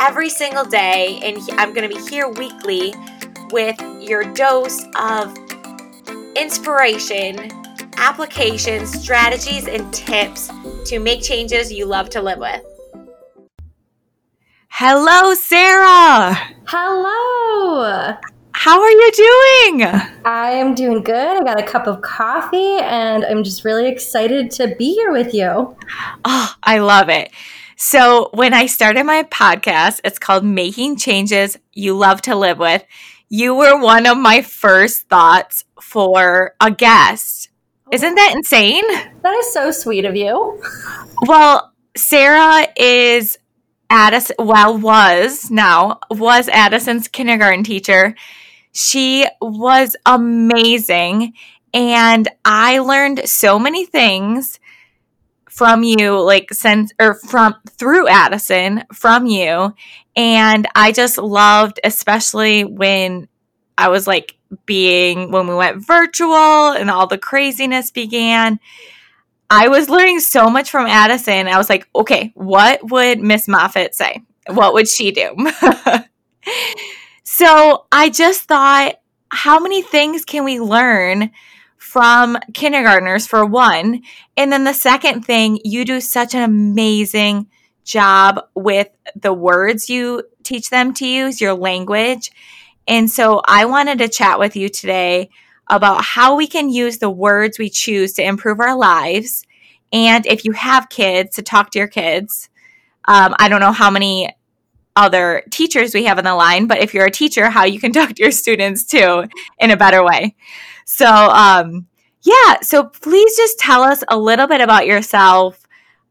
every single day. And I'm going to be here weekly with your dose of inspiration, applications, strategies, and tips to make changes you love to live with. Hello, Sarah. Hello. How are you doing? I am doing good. I got a cup of coffee and I'm just really excited to be here with you. Oh, I love it. So, when I started my podcast, it's called Making Changes You Love to Live With. You were one of my first thoughts for a guest. Isn't that oh. insane? That is so sweet of you. Well, Sarah is Addison, well, was now, was Addison's kindergarten teacher. She was amazing. And I learned so many things from you like since or from through Addison from you. And I just loved especially when I was like being when we went virtual and all the craziness began I was learning so much from Addison. I was like okay what would Miss Moffat say? What would she do? So I just thought how many things can we learn from kindergartners for one. And then the second thing, you do such an amazing job with the words you teach them to use, your language. And so I wanted to chat with you today about how we can use the words we choose to improve our lives. And if you have kids, to talk to your kids. Um, I don't know how many other teachers we have on the line, but if you're a teacher, how you can talk to your students too in a better way. So, um, yeah, so please just tell us a little bit about yourself.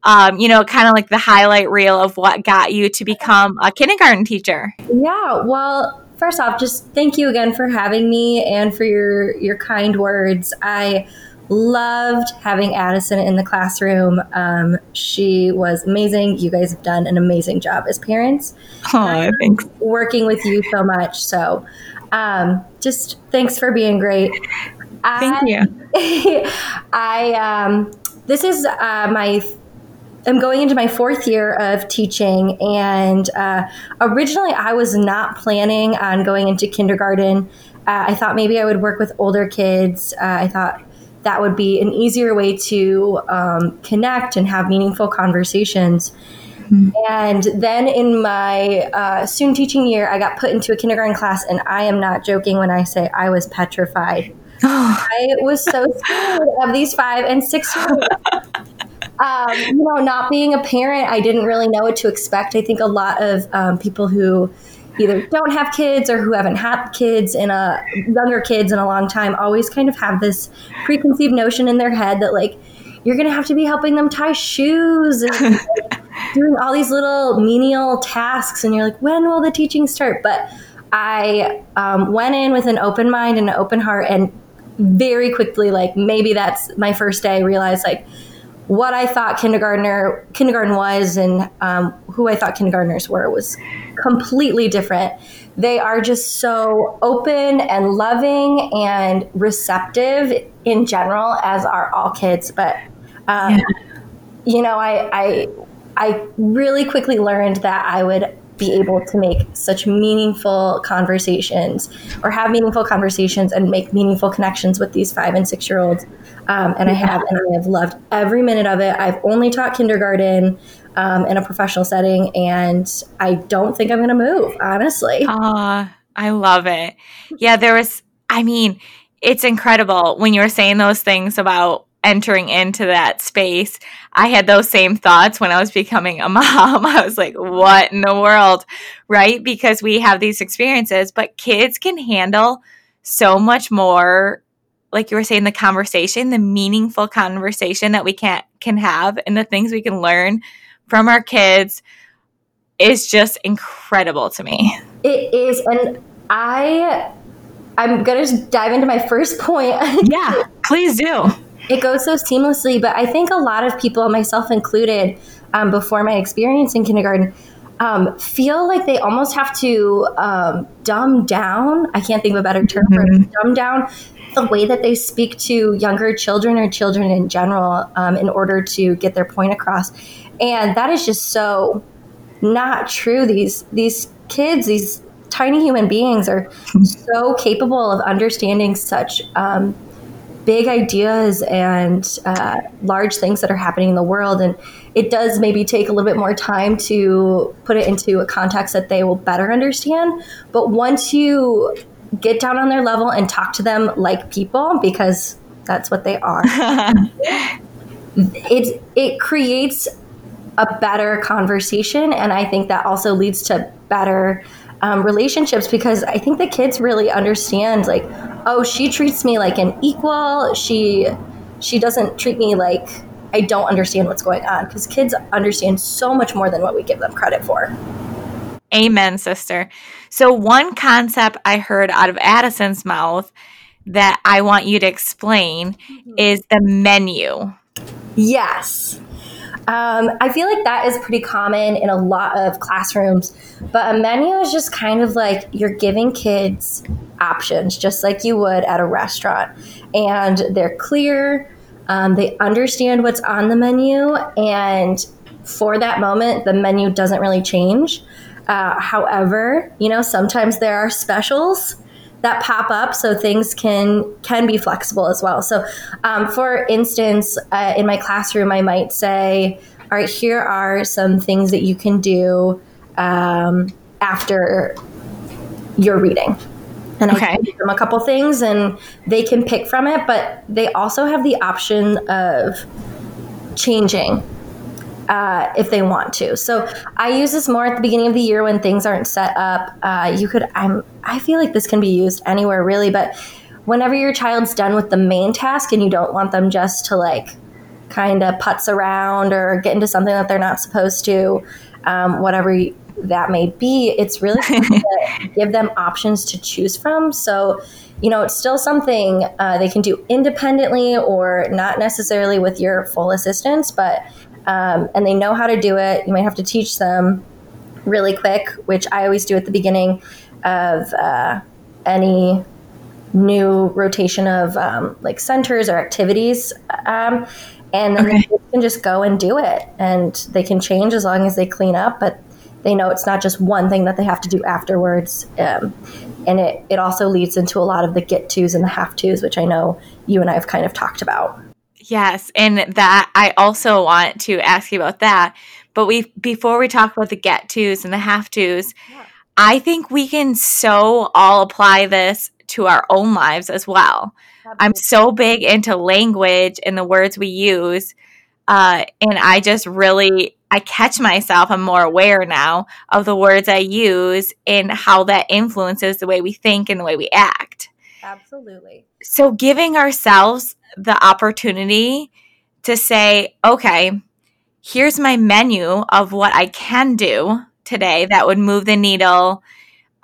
Um, you know, kind of like the highlight reel of what got you to become a kindergarten teacher. Yeah, well, first off, just thank you again for having me and for your your kind words. I loved having Addison in the classroom. Um, she was amazing. You guys have done an amazing job as parents. Oh, thanks. Working with you so much. So, um, just thanks for being great. Thank I, you. I um, this is uh, my I'm going into my fourth year of teaching, and uh, originally I was not planning on going into kindergarten. Uh, I thought maybe I would work with older kids. Uh, I thought that would be an easier way to um, connect and have meaningful conversations. Mm-hmm. And then in my uh, student teaching year, I got put into a kindergarten class, and I am not joking when I say I was petrified. I was so scared of these five and six year olds. Um, you know, not being a parent, I didn't really know what to expect. I think a lot of um, people who either don't have kids or who haven't had kids in a younger kids in a long time always kind of have this preconceived notion in their head that like you're gonna have to be helping them tie shoes and doing all these little menial tasks and you're like when will the teaching start but i um, went in with an open mind and an open heart and very quickly like maybe that's my first day realized like what I thought kindergartner kindergarten was and um, who I thought kindergartners were was completely different. They are just so open and loving and receptive in general, as are all kids. But um, yeah. you know, I, I I really quickly learned that I would be able to make such meaningful conversations or have meaningful conversations and make meaningful connections with these five and six year olds. Um, and I have, and I have loved every minute of it. I've only taught kindergarten um, in a professional setting, and I don't think I'm going to move, honestly. Ah, I love it. Yeah, there was, I mean, it's incredible when you were saying those things about entering into that space. I had those same thoughts when I was becoming a mom. I was like, what in the world? Right? Because we have these experiences, but kids can handle so much more like you were saying the conversation the meaningful conversation that we can't can have and the things we can learn from our kids is just incredible to me. It is. And I, I'm going to dive into my first point. yeah, please do. It goes so seamlessly, but I think a lot of people, myself included, um, before my experience in kindergarten, um, feel like they almost have to um, dumb down. I can't think of a better term mm-hmm. for dumb down the way that they speak to younger children or children in general um, in order to get their point across. And that is just so not true. These these kids, these tiny human beings, are so capable of understanding such um, big ideas and uh, large things that are happening in the world. And it does maybe take a little bit more time to put it into a context that they will better understand. But once you get down on their level and talk to them like people, because that's what they are, it, it creates a better conversation. And I think that also leads to better um, relationships because I think the kids really understand like, oh, she treats me like an equal. She she doesn't treat me like I don't understand what's going on because kids understand so much more than what we give them credit for. Amen, sister. So one concept I heard out of Addison's mouth that I want you to explain mm-hmm. is the menu. Yes. Um, I feel like that is pretty common in a lot of classrooms, but a menu is just kind of like you're giving kids options, just like you would at a restaurant. And they're clear, um, they understand what's on the menu, and for that moment, the menu doesn't really change. Uh, however, you know, sometimes there are specials that pop up so things can can be flexible as well so um, for instance uh, in my classroom i might say all right here are some things that you can do um, after your reading and okay. I give them a couple things and they can pick from it, but they also have the option of changing uh, if they want to. So I use this more at the beginning of the year when things aren't set up. Uh, you could, I'm, I feel like this can be used anywhere really, but whenever your child's done with the main task and you don't want them just to like kind of putz around or get into something that they're not supposed to, um, whatever that may be, it's really to give them options to choose from. So, you know, it's still something uh, they can do independently or not necessarily with your full assistance, but um, and they know how to do it. You might have to teach them really quick, which I always do at the beginning of uh, any new rotation of um, like centers or activities. Um, and then okay. they can just go and do it and they can change as long as they clean up, but they know it's not just one thing that they have to do afterwards. Um, and it, it also leads into a lot of the get tos and the have tos, which I know you and I have kind of talked about. Yes, and that I also want to ask you about that. But we before we talk about the get tos and the have tos, yeah. I think we can so all apply this to our own lives as well. Absolutely. I'm so big into language and the words we use, uh, and I just really I catch myself. I'm more aware now of the words I use and how that influences the way we think and the way we act. Absolutely. So giving ourselves the opportunity to say, okay, here's my menu of what I can do today that would move the needle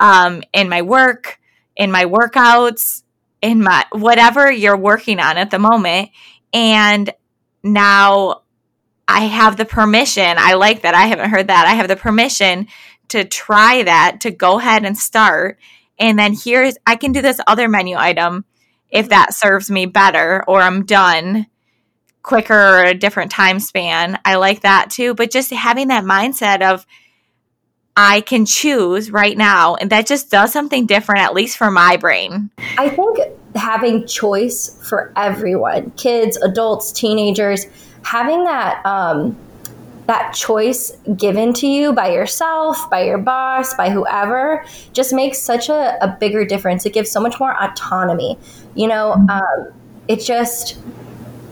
um, in my work, in my workouts, in my whatever you're working on at the moment. And now I have the permission. I like that. I haven't heard that. I have the permission to try that, to go ahead and start. And then here's, I can do this other menu item if that serves me better or I'm done quicker or a different time span. I like that too. But just having that mindset of I can choose right now, and that just does something different, at least for my brain. I think having choice for everyone kids, adults, teenagers having that um, that choice given to you by yourself, by your boss, by whoever, just makes such a, a bigger difference. It gives so much more autonomy. You know, mm-hmm. um, it just,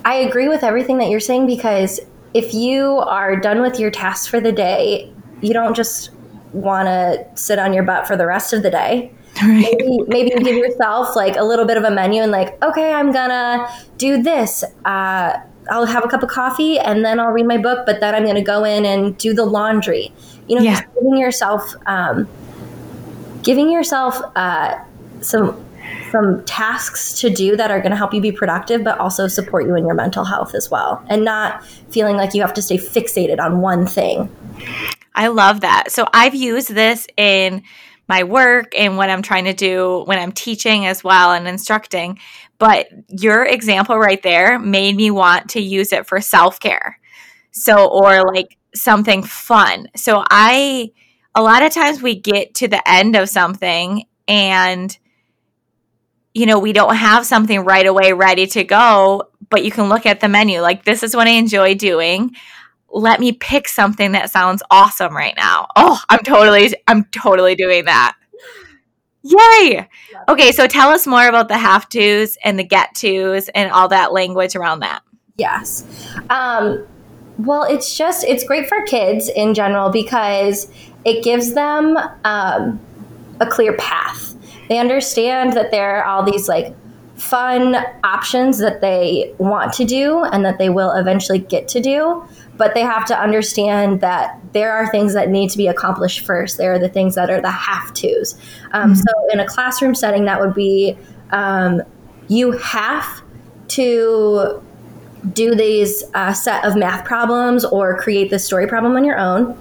I agree with everything that you're saying because if you are done with your tasks for the day, you don't just want to sit on your butt for the rest of the day. Right. Maybe, maybe you give yourself like a little bit of a menu and like, okay, I'm gonna do this. Uh, I'll have a cup of coffee and then I'll read my book, but then I'm going to go in and do the laundry. You know, Yeah. just giving yourself, um, giving yourself uh, some some tasks to do that are going to help you be productive, but also support you in your mental health as well, and not feeling like you have to stay fixated on one thing. I love that. So I've used this in my work and what I'm trying to do when I'm teaching as well and instructing. But your example right there made me want to use it for self care. So, or like something fun. So, I, a lot of times we get to the end of something and, you know, we don't have something right away ready to go, but you can look at the menu. Like, this is what I enjoy doing let me pick something that sounds awesome right now. Oh, I'm totally I'm totally doing that. Yay. Okay, so tell us more about the have tos and the get tos and all that language around that. Yes. Um, well, it's just, it's great for kids in general because it gives them um, a clear path. They understand that there are all these like fun options that they want to do and that they will eventually get to do. But they have to understand that there are things that need to be accomplished first. There are the things that are the have tos. Um, So, in a classroom setting, that would be um, you have to do these uh, set of math problems or create this story problem on your own.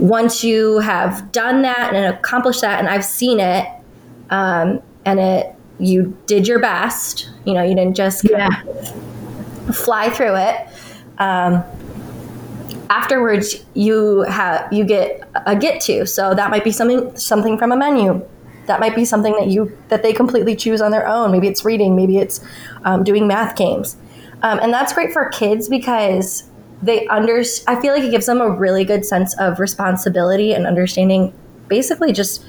Once you have done that and accomplished that, and I've seen it, um, and it you did your best. You know, you didn't just of fly through it. Um, afterwards, you have you get a get to. So that might be something something from a menu. That might be something that you that they completely choose on their own. Maybe it's reading. Maybe it's um, doing math games. Um, and that's great for kids because they under I feel like it gives them a really good sense of responsibility and understanding basically just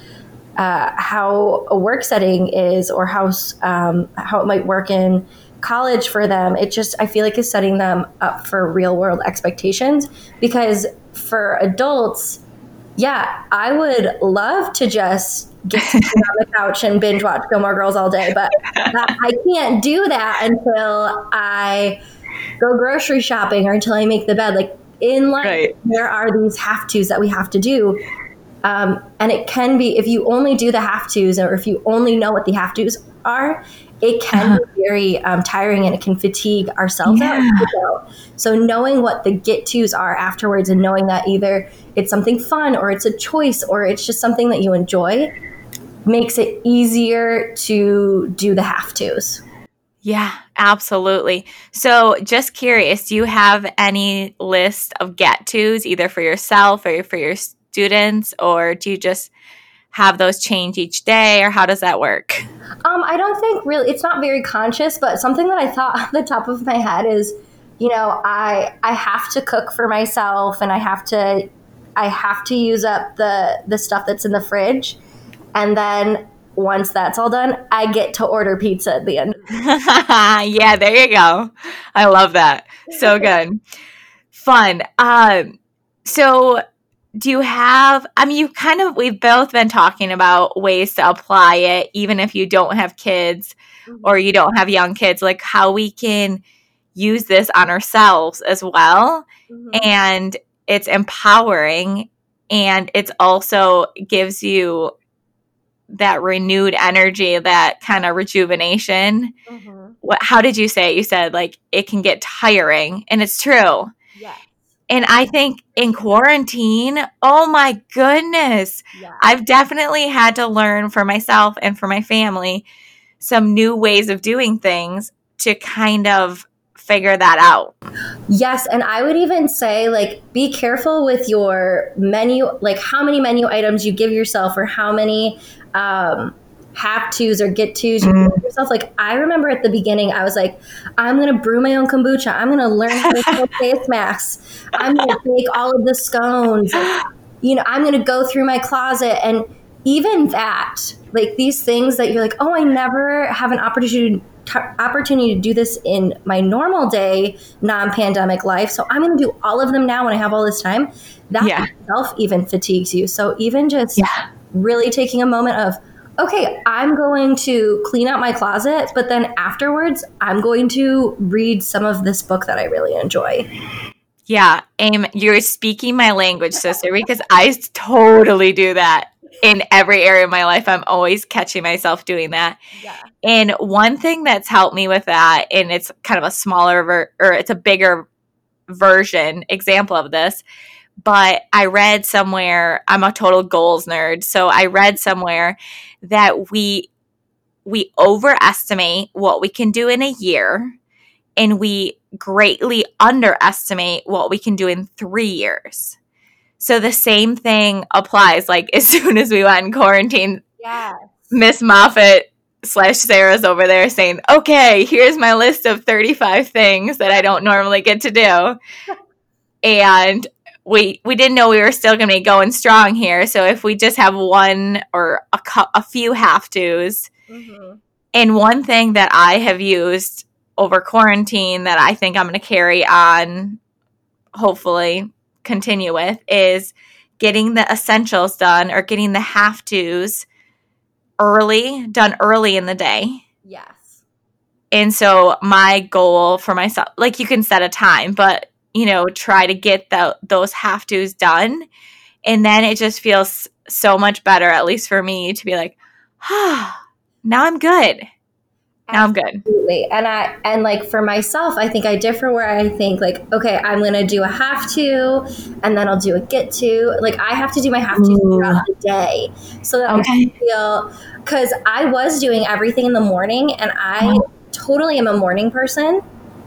uh, how a work setting is or how um, how it might work in college for them. It just I feel like is setting them up for real world expectations because for adults, yeah, I would love to just get on the couch and binge watch Gilmore Girls all day, but that, I can't do that until I go grocery shopping or until I make the bed. Like in life, Right. there are these have tos that we have to do. Um, and it can be if you only do the have tos or if you only know what the have tos are, it can be very um, tiring and it can fatigue ourselves out. Yeah. go. So knowing what the get tos are afterwards and knowing that either it's something fun or it's a choice or it's just something that you enjoy makes it easier to do the have tos. Yeah, absolutely. So, just curious, do you have any list of get tos either for yourself or for your students, or do you just have those change each day, or how does that work? Um, I don't think really it's not very conscious, but something that I thought on the top of my head is, you know, I I have to cook for myself and I have to I have to use up the the stuff that's in the fridge. And then once that's all done, I get to order pizza at the end. yeah, there you go. I love that. So good. Fun. Um, so do you have I mean you kind of we've both been talking about ways to apply it even if you don't have kids mm-hmm. or you don't have young kids, like how we can use this on ourselves as well. Mm-hmm. And it's empowering and it's also gives you that renewed energy, that kind of rejuvenation. Mm-hmm. What how did you say it? You said like it can get tiring and it's true. And I think in quarantine, oh my goodness, Yeah. I've definitely had to learn for myself and for my family some new ways of doing things to kind of figure that out. Yes, and I would even say like be careful with your menu, like how many menu items you give yourself or how many um have tos or get tos give mm. yourself. Like I remember at the beginning I was like, I'm gonna brew my own kombucha. I'm gonna learn how to face masks. I'm gonna make all of the scones. Like, you know, I'm gonna go through my closet and even that, like these things that you're like, oh, I never have an opportunity t- opportunity to do this in my normal day, non-pandemic life. So I'm going to do all of them now when I have all this time. That Yeah. itself even fatigues you. So even just Yeah. really taking a moment of, okay, I'm going to clean out my closet, but then afterwards, I'm going to read some of this book that I really enjoy. Yeah, Aim, you're speaking my language, sister, because I totally do that in every area of my life. I'm always catching myself doing that. Yeah. And one thing that's helped me with that, and it's kind of a smaller ver- or it's a bigger version example of this, but I read somewhere, I'm a total goals nerd. So I read somewhere that we we overestimate what we can do in a year and we greatly underestimate what we can do in 3 years. So the same thing applies. Like as soon as we went in quarantine, yeah, Miss Moffat slash Sarah's over there saying, "Okay, here's my list of 35 things that I don't normally get to do," and we we didn't know we were still going to be going strong here. So if we just have one or a, cu- a few have tos, mm-hmm. and one thing that I have used over quarantine that I think I'm going to carry on, hopefully continue with, is getting the essentials done or getting the have tos early, done early in the day. Yes. And so my goal for myself, like you can set a time, but you know, try to get the, those have tos done. And then it just feels so much better, at least for me, to be like, ah, now I'm good. Now I'm good. Absolutely. And I and like for myself, I think I differ where I think like, okay, I'm gonna do a have to and then I'll do a get to. Like I have to do my have to throughout the day. So that okay. I feel because I was doing everything in the morning and I totally am a morning person.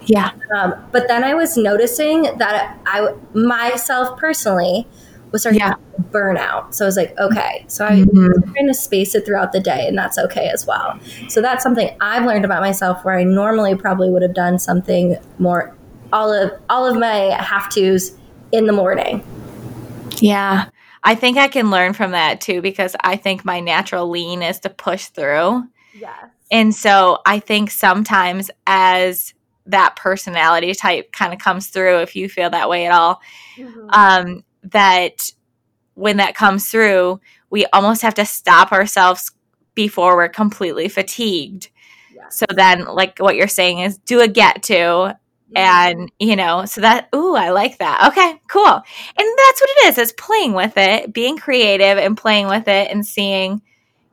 Yeah. Um, but then I was noticing that I myself personally was starting yeah. to burn out. So I was like, okay. So I'm mm-hmm. trying to space it throughout the day, and that's okay as well. So that's something I've learned about myself where I normally probably would have done something more all of all of my have tos in the morning. Yeah. I think I can learn from that too because I think my natural lean is to push through. Yes. And so I think sometimes as that personality type kind of comes through if you feel that way at all mm-hmm. um, that when that comes through we almost have to stop ourselves before we're completely fatigued yeah. so then like what you're saying is do a get to mm-hmm. and you know so that ooh i like that okay cool and that's what it is it's playing with it being creative and playing with it and seeing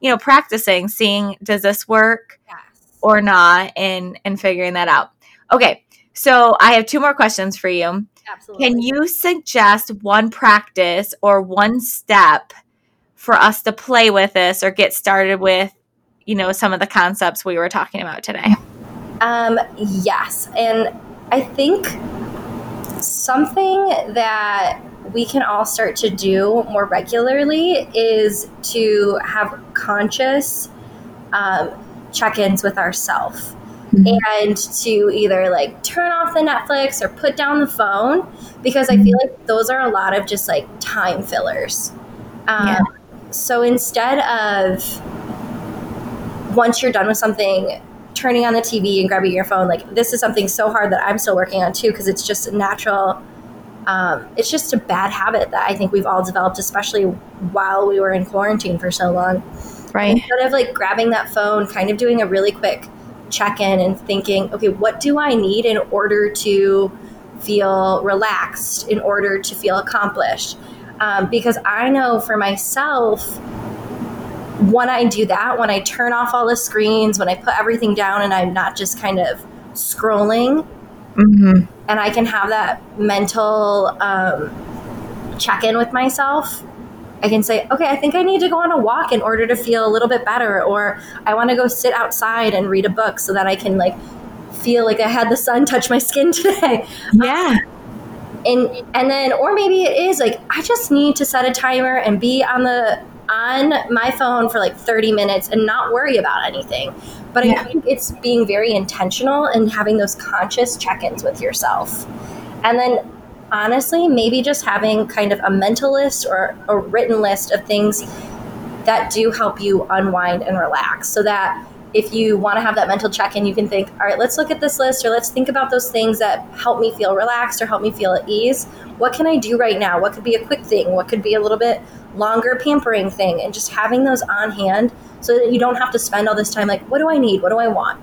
you know practicing seeing does this work yes. or not and and figuring that out Okay, so I have two more questions for you. Absolutely. Can you suggest one practice or one step for us to play with this or get started with, you know, some of the concepts we were talking about today? Um, yes. And I think something that we can all start to do more regularly is to have conscious um, check ins with ourselves mm-hmm. and to either like turn off the Netflix or put down the phone because I feel like those are a lot of just like time fillers. Um, yeah. So instead of once you're done with something, turning on the TV and grabbing your phone, like this is something so hard that I'm still working on too because it's just a natural. Um, it's just a bad habit that I think we've all developed, especially while we were in quarantine for so long. Right. Instead of like grabbing that phone, kind of doing a really quick check in and thinking, okay, what do I need in order to feel relaxed, in order to feel accomplished? Um, because I know for myself, when I do that, when I turn off all the screens, when I put everything down and I'm not just kind of scrolling, mm-hmm. and I can have that mental um, check in with myself, I can say, okay, I think I need to go on a walk in order to feel a little bit better, or I want to go sit outside and read a book so that I can like feel like I had the sun touch my skin today. Yeah. Um, and and then or maybe it is like I just need to set a timer and be on the on my phone for like 30 minutes and not worry about anything. But yeah. I think it's being very intentional and having those conscious check-ins with yourself. And then honestly, maybe just having kind of a mental list or a written list of things that do help you unwind and relax so that if you want to have that mental check in, you can think, all right, let's look at this list or let's think about those things that help me feel relaxed or help me feel at ease. What can I do right now? What could be a quick thing? What could be a little bit longer pampering thing and just having those on hand so that you don't have to spend all this time like, what do I need? What do I want?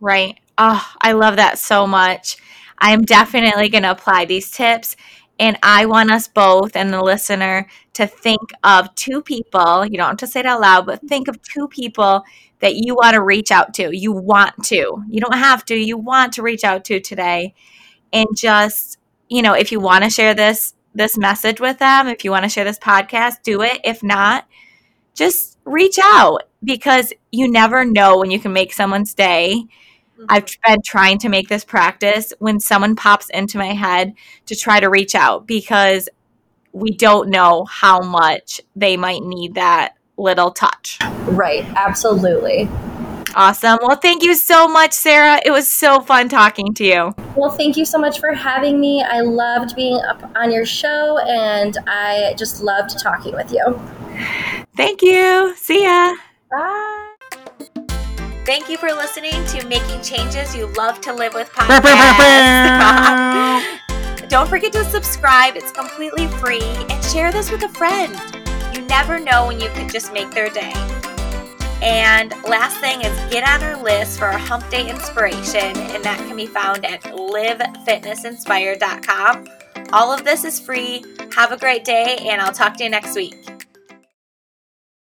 Right. Oh, I love that so much. I'm definitely going to apply these tips. And I want us both and the listener to think of two people. You don't have to say it out loud, but think of two people that you want to reach out to. You want to. You don't have to. You want to reach out to today. And just, you know, if you want to share this this message with them, if you want to share this podcast, do it. If not, just reach out because you never know when you can make someone's day. Mm-hmm. I've been trying to make this practice when someone pops into my head to try to reach out because we don't know how much they might need that little touch. Right, absolutely. Awesome. Well, thank you so much, Sarah. It was so fun talking to you. Well, thank you so much for having me. I loved being up on your show and I just loved talking with you. Thank you. See ya. Bye. Thank you for listening to Making Changes You Love to Live with podcast. Don't forget to subscribe, it's completely free, and share this with a friend. You never know when you could just make their day. And last thing is get on our list for our hump day inspiration, and that can be found at livefitnessinspired.com. All of this is free. Have a great day, and I'll talk to you next week.